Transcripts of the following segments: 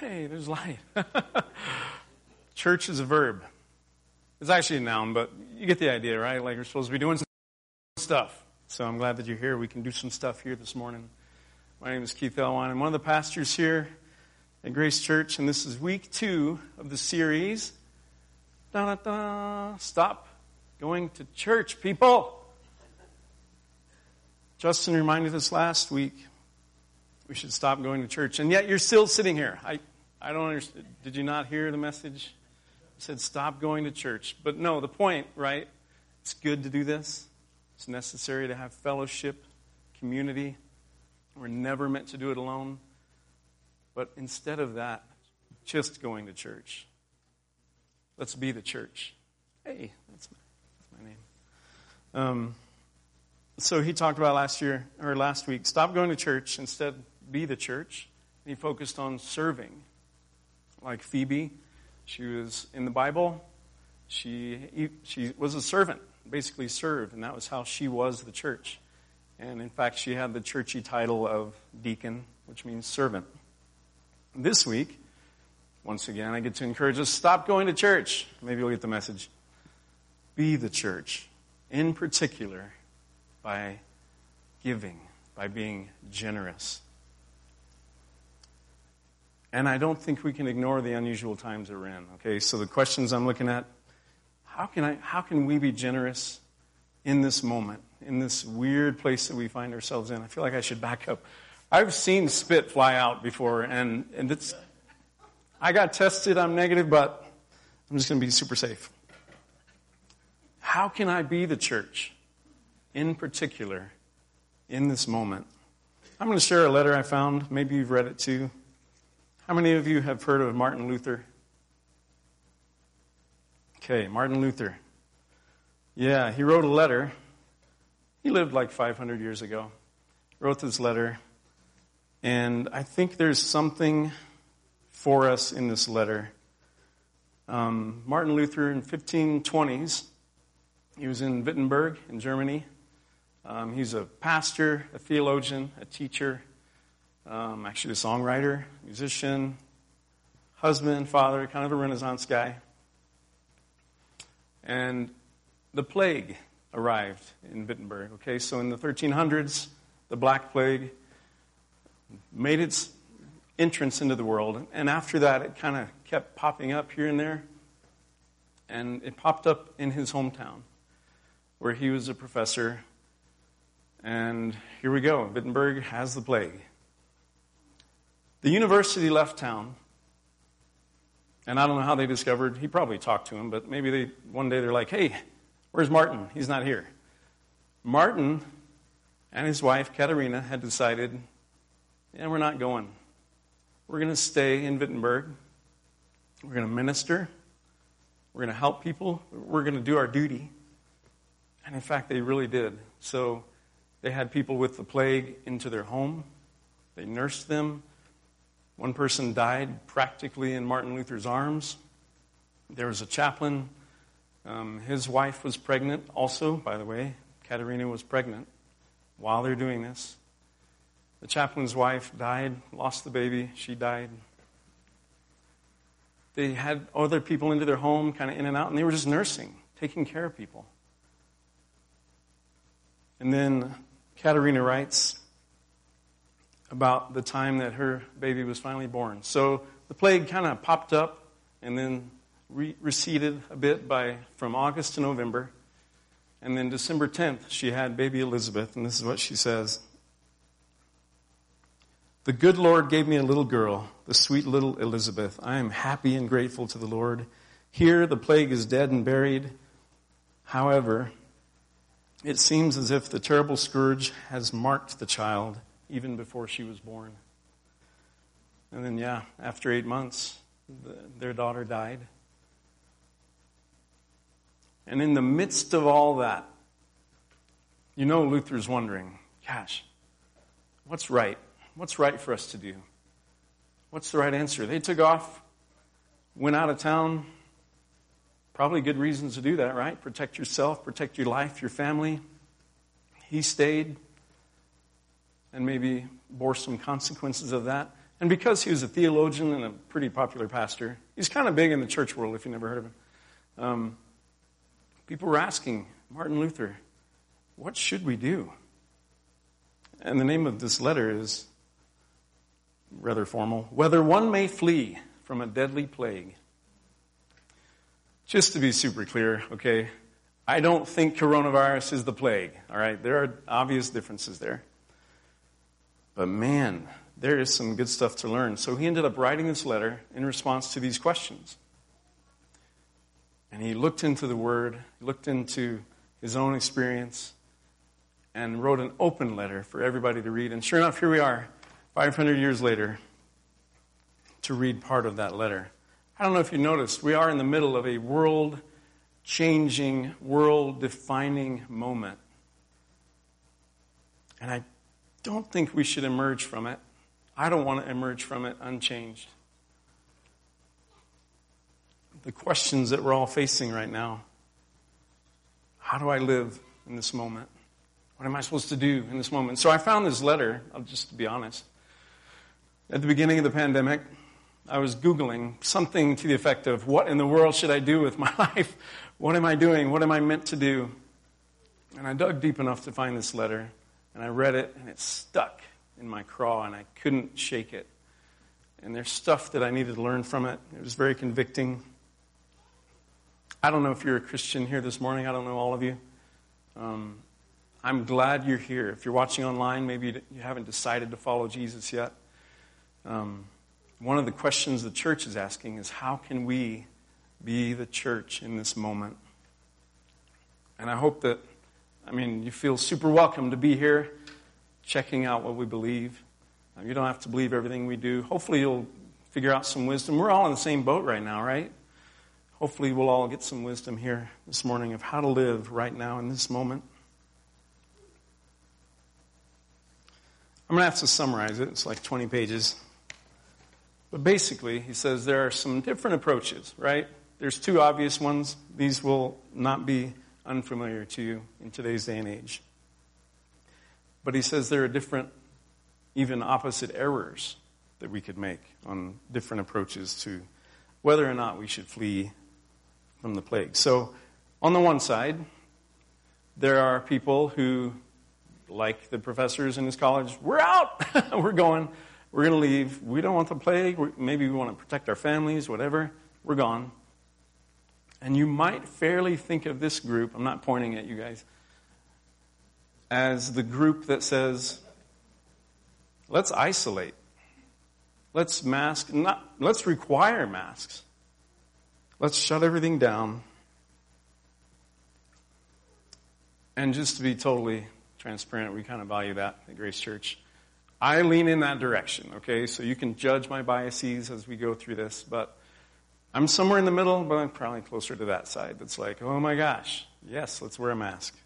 Hey, there's light. Church is a verb. It's actually a noun, but you get the idea, right? Like we're supposed to be doing some stuff. So I'm glad that you're here. We can do some stuff here this morning. My name is Keith Elwine. I'm one of the pastors here at Grace Church, and this is week two of the series. Da, da, da. Stop going to church, people. Justin reminded us last week we should stop going to church, and yet you're still sitting here. I, I don't understand. Did you not hear the message? It said stop going to church. But no, the point, right? It's good to do this. It's necessary to have fellowship, community. We're never meant to do it alone. But instead of that, just going to church. Let's be the church. Hey, that's my, that's my name. Um, so he talked about last year or last week. Stop going to church. Instead, be the church. And he focused on serving. Like Phoebe, she was in the Bible. She she was a servant, basically served, and that was how she was the church. And in fact, she had the churchy title of deacon, which means servant. This week, once again, I get to encourage us stop going to church. Maybe you'll get the message. Be the church, in particular, by giving, by being generous. And I don't think we can ignore the unusual times we're in. Okay, so the questions I'm looking at how can, I, how can we be generous in this moment, in this weird place that we find ourselves in? I feel like I should back up. I've seen spit fly out before, and, and it's, I got tested, I'm negative, but I'm just going to be super safe. How can I be the church, in particular, in this moment? I'm going to share a letter I found. Maybe you've read it too. How many of you have heard of Martin Luther? Okay, Martin Luther. Yeah, he wrote a letter. He lived like 500 years ago. Wrote this letter and I think there's something for us in this letter. Um, Martin Luther in 1520s, he was in Wittenberg in Germany. Um, he's a pastor, a theologian, a teacher, um, actually a songwriter, musician, husband, father, kind of a Renaissance guy. And the plague arrived in Wittenberg. Okay, so in the 1300s, the Black Plague made its entrance into the world. And after that, it kind of kept popping up here and there. And it popped up in his hometown, where he was a professor. And here we go Wittenberg has the plague. The university left town. And I don't know how they discovered, he probably talked to him, but maybe they, one day they're like, hey, where's Martin? He's not here. Martin and his wife, Katerina, had decided "Yeah, we're not going. We're going to stay in Wittenberg. We're going to minister. We're going to help people. We're going to do our duty. And in fact, they really did. So they had people with the plague into their home, they nursed them. One person died practically in Martin Luther's arms. There was a chaplain. Um, his wife was pregnant, also, by the way. Katerina was pregnant while they're doing this. The chaplain's wife died, lost the baby, she died. They had other people into their home, kind of in and out, and they were just nursing, taking care of people. And then Katerina writes about the time that her baby was finally born. So the plague kind of popped up and then re- receded a bit by from August to November. And then December 10th, she had baby Elizabeth, and this is what she says. The good Lord gave me a little girl, the sweet little Elizabeth. I am happy and grateful to the Lord. Here, the plague is dead and buried. However, it seems as if the terrible scourge has marked the child even before she was born. And then, yeah, after eight months, the, their daughter died. And in the midst of all that, you know, Luther's wondering, gosh, what's right? What's right for us to do? What's the right answer? They took off, went out of town. Probably good reasons to do that, right? Protect yourself, protect your life, your family. He stayed and maybe bore some consequences of that. And because he was a theologian and a pretty popular pastor, he's kind of big in the church world if you never heard of him. Um, people were asking Martin Luther, what should we do? And the name of this letter is rather formal Whether One May Flee from a Deadly Plague. Just to be super clear, okay, I don't think coronavirus is the plague, all right? There are obvious differences there. But man, there is some good stuff to learn. So he ended up writing this letter in response to these questions. And he looked into the Word, looked into his own experience, and wrote an open letter for everybody to read. And sure enough, here we are, 500 years later, to read part of that letter. I don't know if you noticed, we are in the middle of a world changing, world defining moment. And I don't think we should emerge from it. I don't want to emerge from it unchanged. The questions that we're all facing right now how do I live in this moment? What am I supposed to do in this moment? So I found this letter, I'll just be honest. At the beginning of the pandemic, I was Googling something to the effect of, What in the world should I do with my life? What am I doing? What am I meant to do? And I dug deep enough to find this letter, and I read it, and it stuck in my craw, and I couldn't shake it. And there's stuff that I needed to learn from it. It was very convicting. I don't know if you're a Christian here this morning. I don't know all of you. Um, I'm glad you're here. If you're watching online, maybe you haven't decided to follow Jesus yet. Um, one of the questions the church is asking is how can we be the church in this moment? And I hope that, I mean, you feel super welcome to be here checking out what we believe. Um, you don't have to believe everything we do. Hopefully, you'll figure out some wisdom. We're all in the same boat right now, right? Hopefully, we'll all get some wisdom here this morning of how to live right now in this moment. I'm going to have to summarize it. It's like 20 pages. But basically, he says there are some different approaches, right? There's two obvious ones. These will not be unfamiliar to you in today's day and age. But he says there are different, even opposite errors that we could make on different approaches to whether or not we should flee from the plague. So, on the one side, there are people who, like the professors in his college, we're out, we're going, we're going to leave. We don't want the plague. Maybe we want to protect our families, whatever. We're gone. And you might fairly think of this group, I'm not pointing at you guys, as the group that says, let's isolate. Let's mask, not, let's require masks. Let's shut everything down. And just to be totally transparent, we kind of value that at Grace Church. I lean in that direction, okay? So you can judge my biases as we go through this, but I'm somewhere in the middle, but I'm probably closer to that side that's like, oh my gosh, yes, let's wear a mask.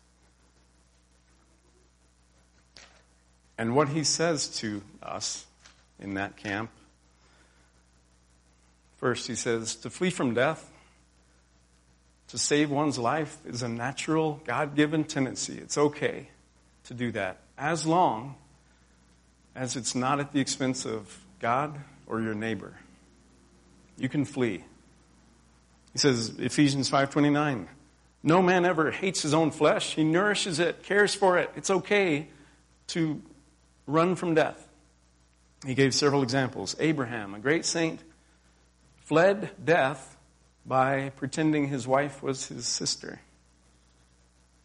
And what he says to us in that camp First, he says, to flee from death, to save one's life, is a natural, God given tendency. It's okay to do that, as long as it's not at the expense of God or your neighbor. You can flee. He says, Ephesians 5.29, no man ever hates his own flesh. He nourishes it, cares for it. It's okay to run from death. He gave several examples. Abraham, a great saint, fled death by pretending his wife was his sister.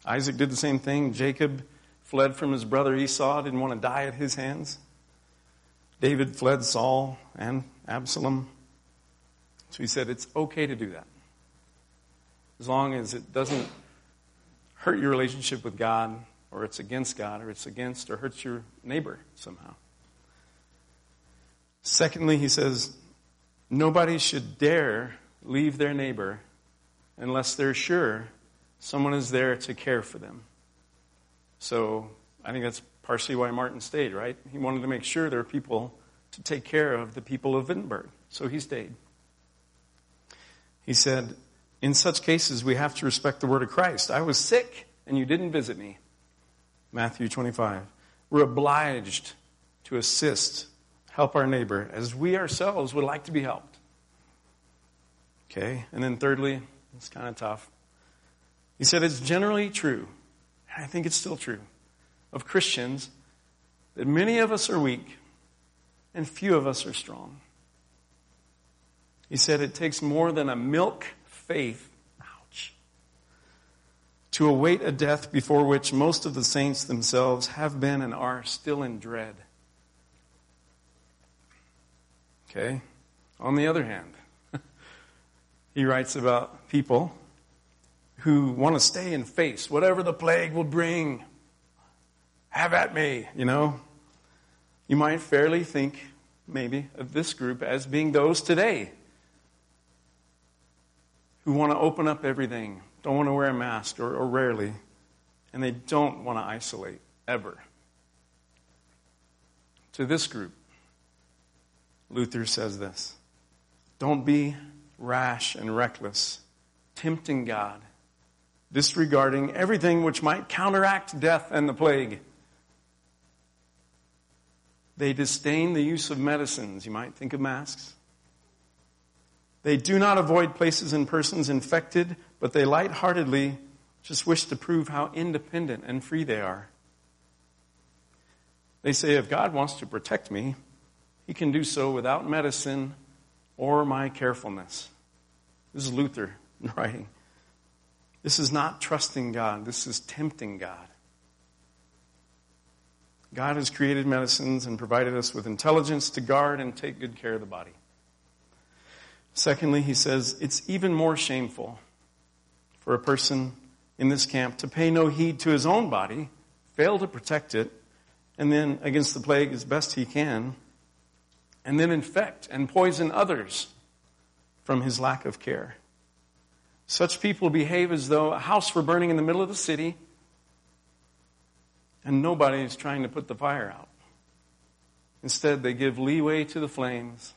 Isaac did the same thing. Jacob fled from his brother Esau, didn't want to die at his hands. David fled Saul and Absalom. So he said it's okay to do that. As long as it doesn't hurt your relationship with God, or it's against God, or it's against or hurts your neighbor somehow. Secondly, he says, Nobody should dare leave their neighbor unless they're sure someone is there to care for them. So I think that's partially why Martin stayed, right? He wanted to make sure there were people to take care of the people of Wittenberg. So he stayed. He said, In such cases, we have to respect the word of Christ. I was sick and you didn't visit me. Matthew 25. We're obliged to assist Help our neighbor as we ourselves would like to be helped. Okay, and then thirdly, it's kind of tough. He said it's generally true, and I think it's still true, of Christians that many of us are weak and few of us are strong. He said it takes more than a milk faith, ouch, to await a death before which most of the saints themselves have been and are still in dread. Okay? On the other hand, he writes about people who want to stay and face whatever the plague will bring. Have at me, you know. You might fairly think, maybe, of this group as being those today who want to open up everything, don't want to wear a mask or, or rarely, and they don't want to isolate ever. To this group, Luther says this Don't be rash and reckless, tempting God, disregarding everything which might counteract death and the plague. They disdain the use of medicines. You might think of masks. They do not avoid places and persons infected, but they lightheartedly just wish to prove how independent and free they are. They say, if God wants to protect me, he can do so without medicine or my carefulness. This is Luther writing. This is not trusting God, this is tempting God. God has created medicines and provided us with intelligence to guard and take good care of the body. Secondly, he says it's even more shameful for a person in this camp to pay no heed to his own body, fail to protect it, and then against the plague as best he can, and then infect and poison others from his lack of care. Such people behave as though a house were burning in the middle of the city and nobody is trying to put the fire out. Instead, they give leeway to the flames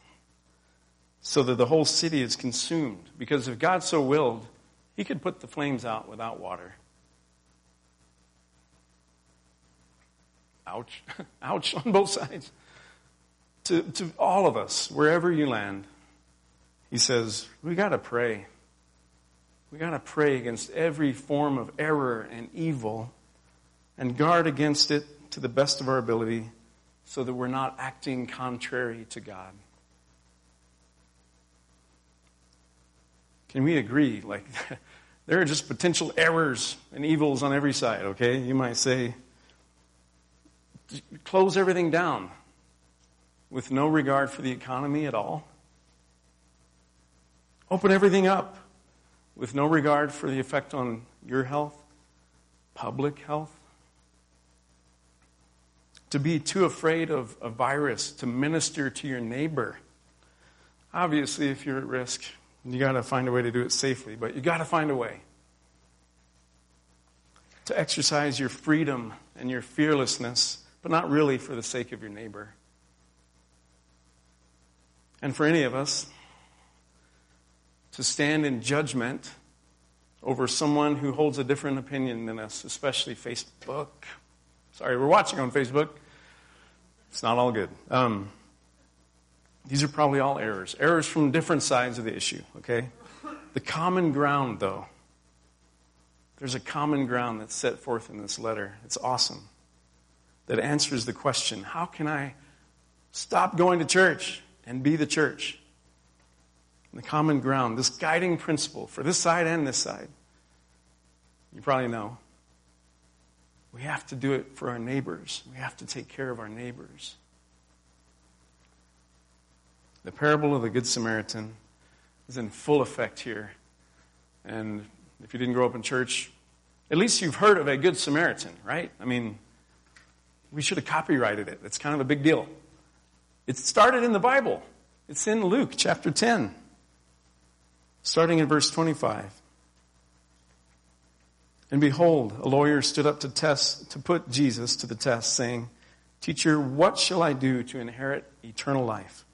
so that the whole city is consumed. Because if God so willed, He could put the flames out without water. Ouch. Ouch on both sides. To, to all of us, wherever you land, He says, we got to pray. We got to pray against every form of error and evil and guard against it to the best of our ability so that we're not acting contrary to God. Can we agree? Like, there are just potential errors and evils on every side, okay? You might say, close everything down with no regard for the economy at all. Open everything up with no regard for the effect on your health, public health. To be too afraid of a virus to minister to your neighbor. Obviously, if you're at risk, you got to find a way to do it safely, but you got to find a way to exercise your freedom and your fearlessness, but not really for the sake of your neighbor. And for any of us, to stand in judgment over someone who holds a different opinion than us, especially Facebook. Sorry, we're watching on Facebook. It's not all good. Um, these are probably all errors. Errors from different sides of the issue, okay? The common ground, though, there's a common ground that's set forth in this letter. It's awesome. That answers the question how can I stop going to church and be the church? the common ground, this guiding principle for this side and this side. You probably know. We have to do it for our neighbors. We have to take care of our neighbors. The parable of the Good Samaritan is in full effect here. And if you didn't grow up in church, at least you've heard of a Good Samaritan, right? I mean, we should have copyrighted it. It's kind of a big deal. It started in the Bible, it's in Luke chapter 10, starting in verse 25. And behold, a lawyer stood up to test, to put Jesus to the test, saying, Teacher, what shall I do to inherit eternal life?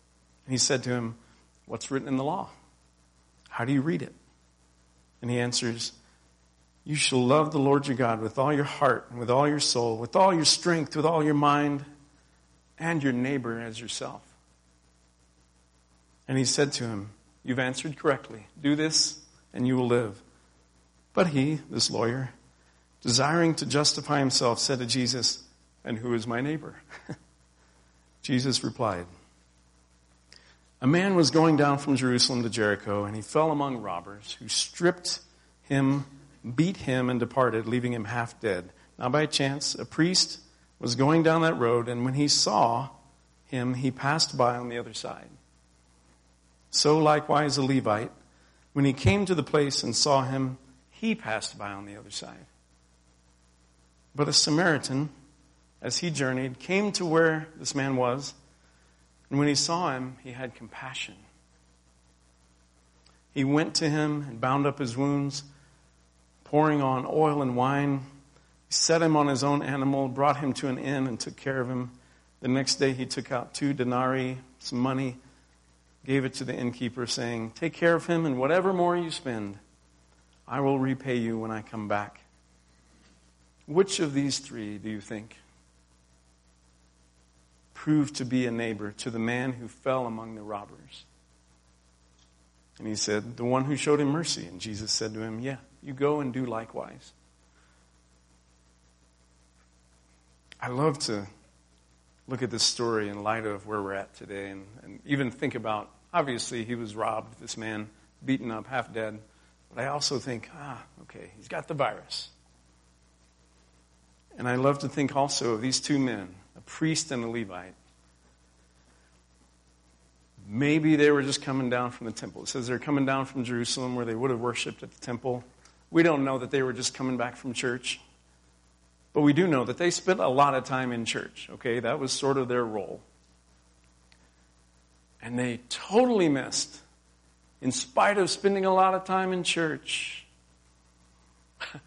And he said to him, What's written in the law? How do you read it? And he answers, You shall love the Lord your God with all your heart and with all your soul, with all your strength, with all your mind, and your neighbor as yourself. And he said to him, You've answered correctly. Do this, and you will live. But he, this lawyer, desiring to justify himself, said to Jesus, And who is my neighbor? Jesus replied, A man was going down from Jerusalem to Jericho, and he fell among robbers, who stripped him, beat him, and departed, leaving him half dead. Now, by chance, a priest was going down that road, and when he saw him, he passed by on the other side. So likewise a Levite, when he came to the place and saw him, he passed by on the other side. But a Samaritan, as he journeyed, came to where this man was, and when he saw him, he had compassion. He went to him and bound up his wounds, pouring on oil and wine. He set him on his own animal, brought him to an inn, and took care of him. The next day he took out two denarii, some money, gave it to the innkeeper, saying, Take care of him, and whatever more you spend, I will repay you when I come back. Which of these three do you think proved to be a neighbor to the man who fell among the robbers? And he said, The one who showed him mercy. And Jesus said to him, Yeah, you go and do likewise. I love to look at this story in light of where we're at today and, and even think about obviously he was robbed, this man, beaten up, half dead. But I also think, ah, okay, he's got the virus. And I love to think also of these two men, priest and a Levite. Maybe they were just coming down from the temple. It says they're coming down from Jerusalem where they would have worshiped at the temple. We don't know that they were just coming back from church. But we do know that they spent a lot of time in church, okay? That was sort of their role. And they totally missed, in spite of spending a lot of time in church,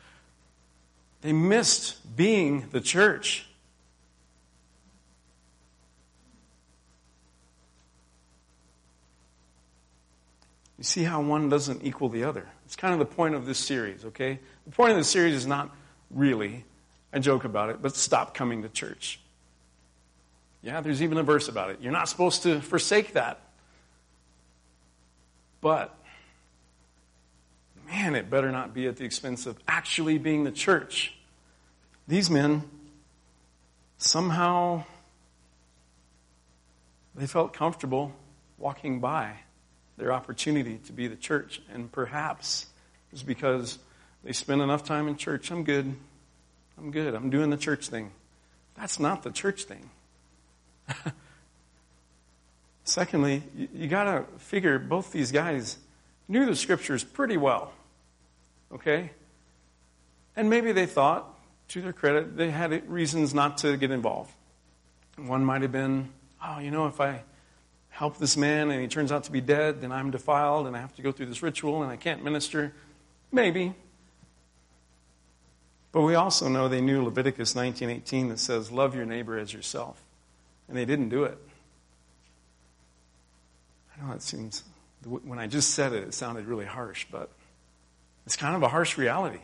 they missed being the church. You see how one doesn't equal the other. It's kind of the point of this series, okay? The point of the series is not really I joke about it, but stop coming to church. Yeah, there's even a verse about it. You're not supposed to forsake that. But, man, it better not be at the expense of actually being the church. These men, somehow, they felt comfortable walking by their opportunity to be the church. And perhaps it's because they spend enough time in church. I'm good. I'm good. I'm doing the church thing. That's not the church thing. Secondly, you, you got to figure both these guys knew the scriptures pretty well. Okay? And maybe they thought, to their credit, they had reasons not to get involved. One might have been, oh, you know, if I help this man and he turns out to be dead, then I'm defiled and I have to go through this ritual and I can't minister. Maybe. But we also know they knew Leviticus 19:18 that says love your neighbor as yourself. And they didn't do it. I know it seems when I just said it it sounded really harsh, but it's kind of a harsh reality.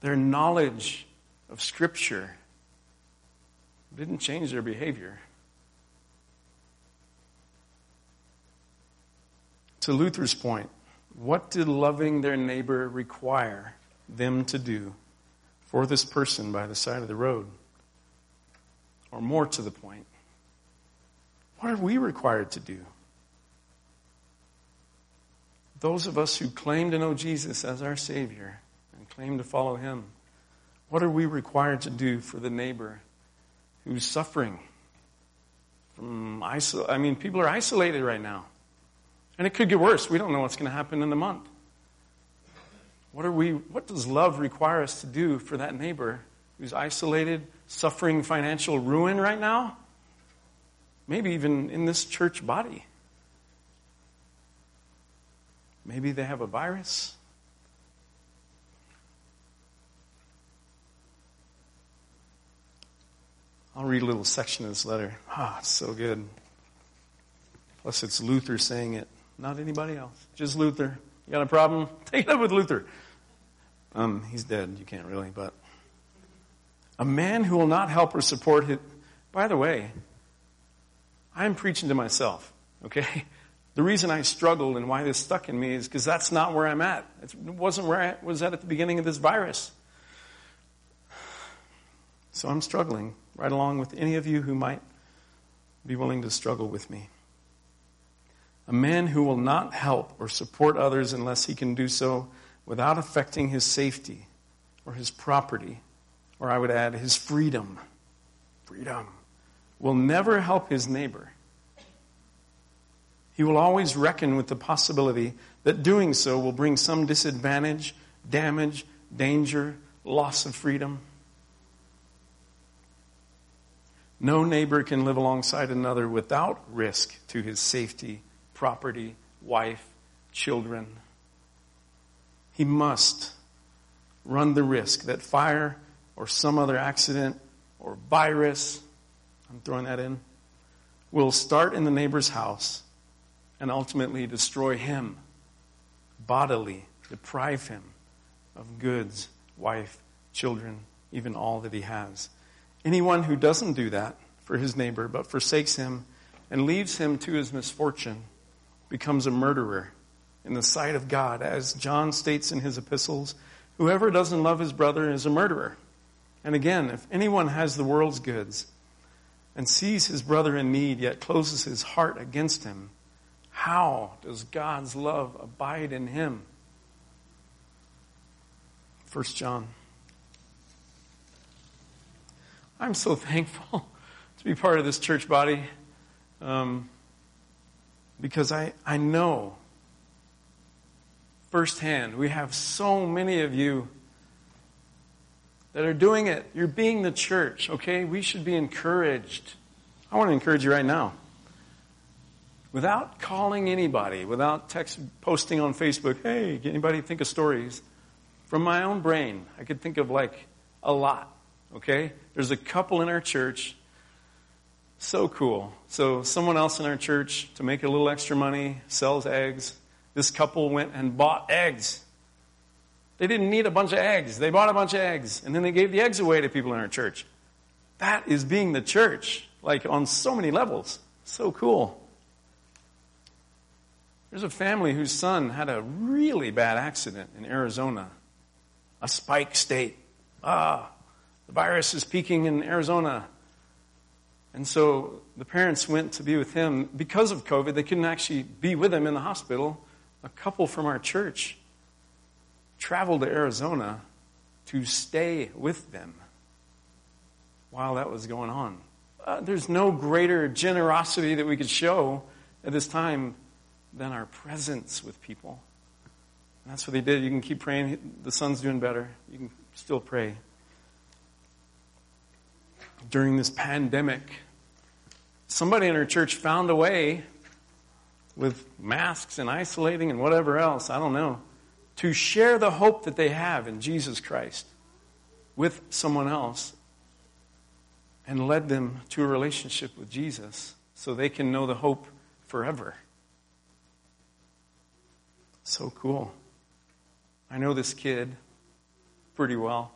Their knowledge of scripture didn't change their behavior. To Luther's point, what did loving their neighbor require? them to do for this person by the side of the road? Or more to the point, what are we required to do? Those of us who claim to know Jesus as our Savior and claim to follow Him, what are we required to do for the neighbor who's suffering from isol- I mean, people are isolated right now. And it could get worse. We don't know what's going to happen in a month. What, are we, what does love require us to do for that neighbor who's isolated, suffering financial ruin right now? Maybe even in this church body. Maybe they have a virus. I'll read a little section of this letter. Ah, it's so good. Plus, it's Luther saying it, not anybody else. Just Luther. You got a problem? Take it up with Luther. Um, he's dead. You can't really, but a man who will not help or support his. By the way, I'm preaching to myself. Okay, The reason I struggled and why this stuck in me is because that's not where I'm at. It wasn't where I was at at the beginning of this virus. So I'm struggling right along with any of you who might be willing to struggle with me. A man who will not help or support others unless he can do so without affecting his safety or his property, or I would add, his freedom. Freedom. Will never help his neighbor. He will always reckon with the possibility that doing so will bring some disadvantage, damage, danger, loss of freedom. No neighbor can live alongside another without risk to his safety, property, wife, children. He must run the risk that fire or some other accident or virus, I'm throwing that in, will start in the neighbor's house and ultimately destroy him bodily, deprive him of goods, wife, children, even all that he has. Anyone who doesn't do that for his neighbor but forsakes him and leaves him to his misfortune becomes a murderer in the sight of God. As John states in his epistles, whoever doesn't love his brother is a murderer. And again, if anyone has the world's goods and sees his brother in need yet closes his heart against him, how does God's love abide in him? 1 John. I'm so thankful to be part of this church body um, because I, I know firsthand we have so many of you that are doing it. You're being the church, okay? We should be encouraged. I want to encourage you right now without calling anybody, without text posting on Facebook, hey, anybody think of stories? From my own brain, I could think of like a lot, okay? There's a couple in our church, so cool. So, someone else in our church, to make a little extra money, sells eggs. This couple went and bought eggs. They didn't need a bunch of eggs. They bought a bunch of eggs, and then they gave the eggs away to people in our church. That is being the church, like on so many levels. So cool. There's a family whose son had a really bad accident in Arizona, a spike state. Ah, the virus is peaking in Arizona. And so the parents went to be with him. Because of COVID, they couldn't actually be with him in the hospital. A couple from our church traveled to Arizona to stay with them while that was going on. Uh, there's no greater generosity that we could show at this time than our presence with people. And that's what they did. You can keep praying. The son's doing better. You can still pray. During this pandemic, somebody in our church found a way with masks and isolating and whatever else, I don't know, to share the hope that they have in Jesus Christ with someone else and led them to a relationship with Jesus so they can know the hope forever. So cool. I know this kid pretty well,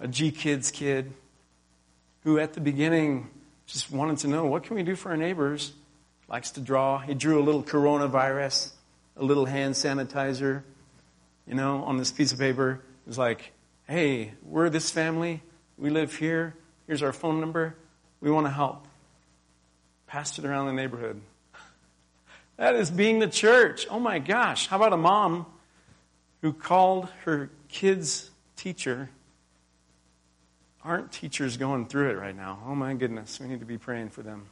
a G Kids kid who at the beginning just wanted to know what can we do for our neighbors? Likes to draw. He drew a little coronavirus, a little hand sanitizer, you know, on this piece of paper. It was like, hey, we're this family. We live here. Here's our phone number. We want to help. Passed it around the neighborhood. That is being the church. Oh my gosh. How about a mom who called her kid's teacher? Aren't teachers going through it right now? Oh my goodness. We need to be praying for them.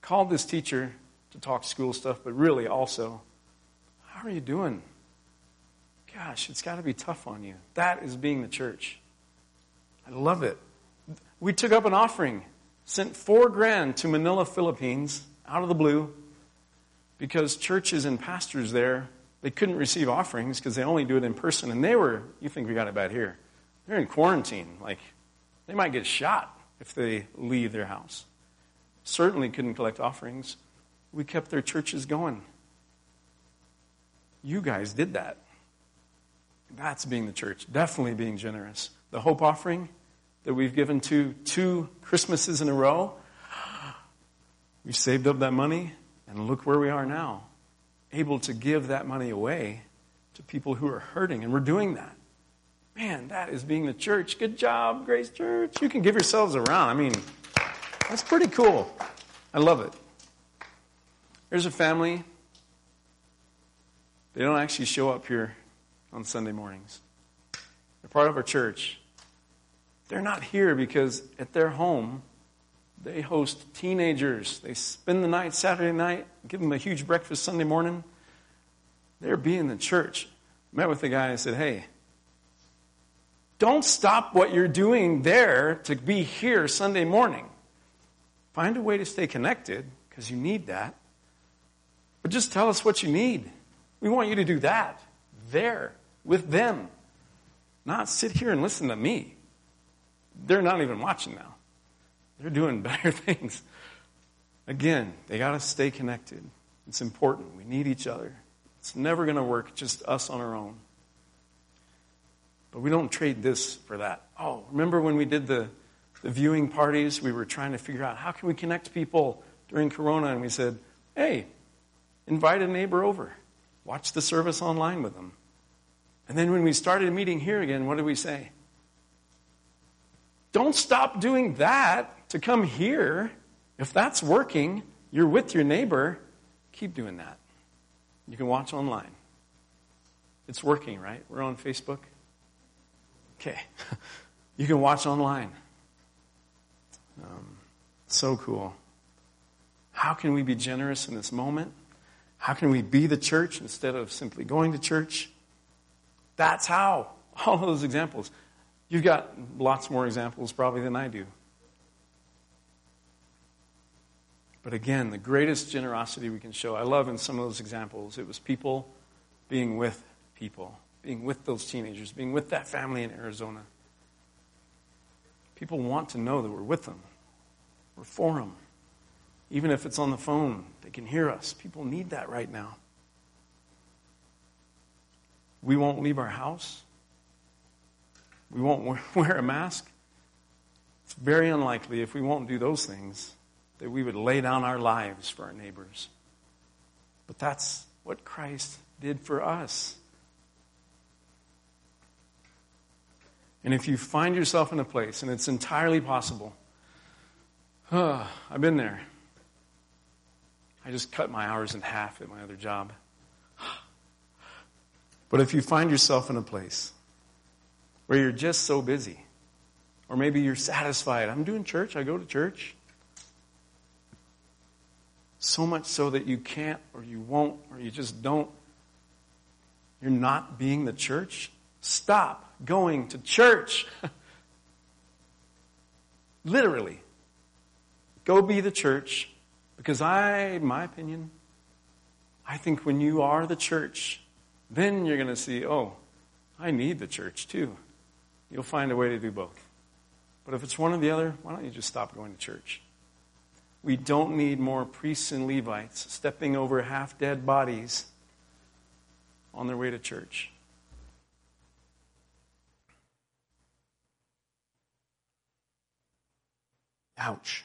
Called this teacher to talk school stuff, but really also, how are you doing? Gosh, it's got to be tough on you. That is being the church. I love it. We took up an offering, sent four grand to Manila, Philippines, out of the blue because churches and pastors there, they couldn't receive offerings because they only do it in person. And they were, you think we got it bad here. They're in quarantine. Like, they might get shot if they leave their house. Certainly couldn't collect offerings. We kept their churches going. You guys did that. That's being the church. Definitely being generous. The hope offering that we've given to two Christmases in a row, we saved up that money And look where we are now, able to give that money away to people who are hurting. And we're doing that. Man, that is being the church. Good job, Grace Church. You can give yourselves a round. I mean, that's pretty cool. I love it. There's a family. They don't actually show up here on Sunday mornings. They're part of our church. They're not here because at their home, they host teenagers. They spend the night Saturday night, give them a huge breakfast Sunday morning. They're being the church. Met with the guy and said, Hey, don't stop what you're doing there to be here Sunday morning. Find a way to stay connected because you need that. But just tell us what you need. We want you to do that there with them, not sit here and listen to me. They're not even watching now. They're doing better things. Again, they got to stay connected. It's important. We need each other. It's never going to work just us on our own. But we don't trade this for that. Oh, remember when we did the, the viewing parties? We were trying to figure out how can we connect people during Corona, and we said, hey, invite a neighbor over. Watch the service online with them. And then when we started meeting here again, what did we say? Don't stop doing that to come here. If that's working, you're with your neighbor, keep doing that. You can watch online. It's working, right? We're on Facebook. Okay. you can watch online. Um, so cool. How can we be generous in this moment? How can we be the church instead of simply going to church? That's how. All of those examples. You've got lots more examples probably than I do. But again, the greatest generosity we can show, I love in some of those examples, it was people being with people, being with those teenagers, being with that family in Arizona. People want to know that we're with them, we're for them. Even if it's on the phone, they can hear us. People need that right now. We won't leave our house. We won't wear a mask. It's very unlikely if we won't do those things that we would lay down our lives for our neighbors. But that's what Christ did for us. And if you find yourself in a place, and it's entirely possible, I've been there. I just cut my hours in half at my other job. But if you find yourself in a place where you're just so busy, or maybe you're satisfied, I'm doing church, I go to church. So much so that you can't, or you won't, or you just don't, you're not being the church. Stop going to church. Literally. Go be the church because I, in my opinion, I think when you are the church, then you're going to see, oh, I need the church too. You'll find a way to do both. But if it's one or the other, why don't you just stop going to church? We don't need more priests and Levites stepping over half dead bodies on their way to church. Ouch.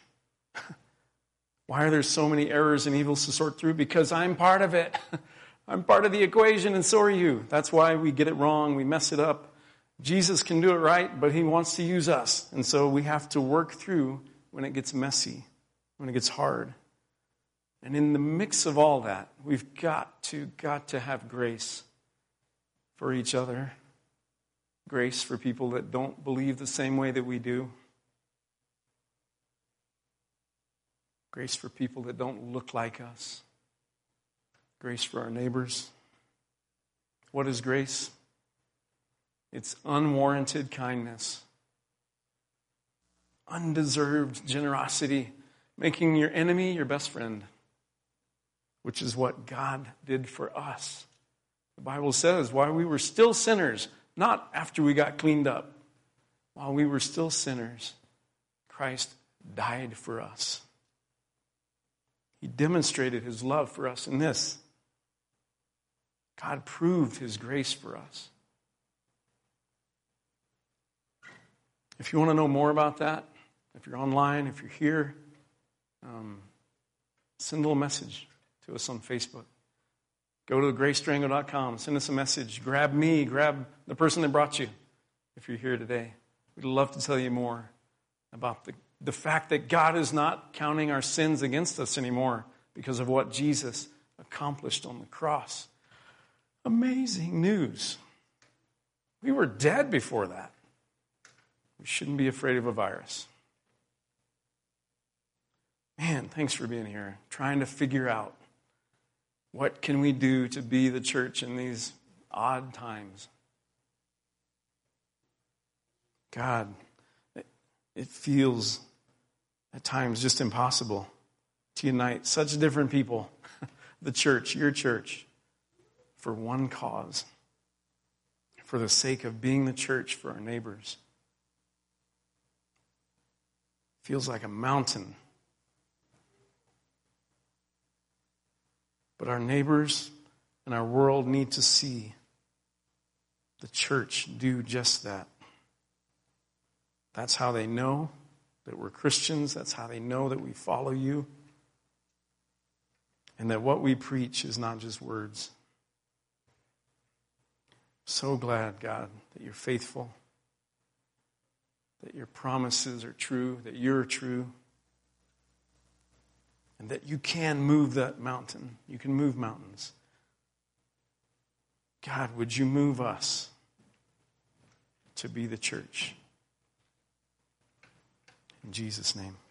Why are there so many errors and evils to sort through? Because I'm part of it. I'm part of the equation, and so are you. That's why we get it wrong. We mess it up. Jesus can do it right, but he wants to use us. And so we have to work through when it gets messy, when it gets hard. And in the mix of all that, we've got to, got to have grace for each other, grace for people that don't believe the same way that we do. Grace for people that don't look like us. Grace for our neighbors. What is grace? It's unwarranted kindness, undeserved generosity, making your enemy your best friend, which is what God did for us. The Bible says, while we were still sinners, not after we got cleaned up, while we were still sinners, Christ died for us. He demonstrated his love for us in this. God proved his grace for us. If you want to know more about that, if you're online, if you're here, um, send a little message to us on Facebook. Go to gracedurango.com, send us a message, grab me, grab the person that brought you if you're here today. We'd love to tell you more about the, the fact that God is not counting our sins against us anymore because of what Jesus accomplished on the cross. Amazing news. We were dead before that. We shouldn't be afraid of a virus. Man, thanks for being here. Trying to figure out what can we do to be the church in these odd times. God, it feels at times just impossible to unite such different people, the church, your church, for one cause, for the sake of being the church for our neighbors. Feels like a mountain. But our neighbors and our world need to see the church do just that. That's how they know that we're Christians. That's how they know that we follow you. And that what we preach is not just words. So glad, God, that you're faithful, that your promises are true, that you're true, and that you can move that mountain. You can move mountains. God, would you move us to be the church? In Jesus' name.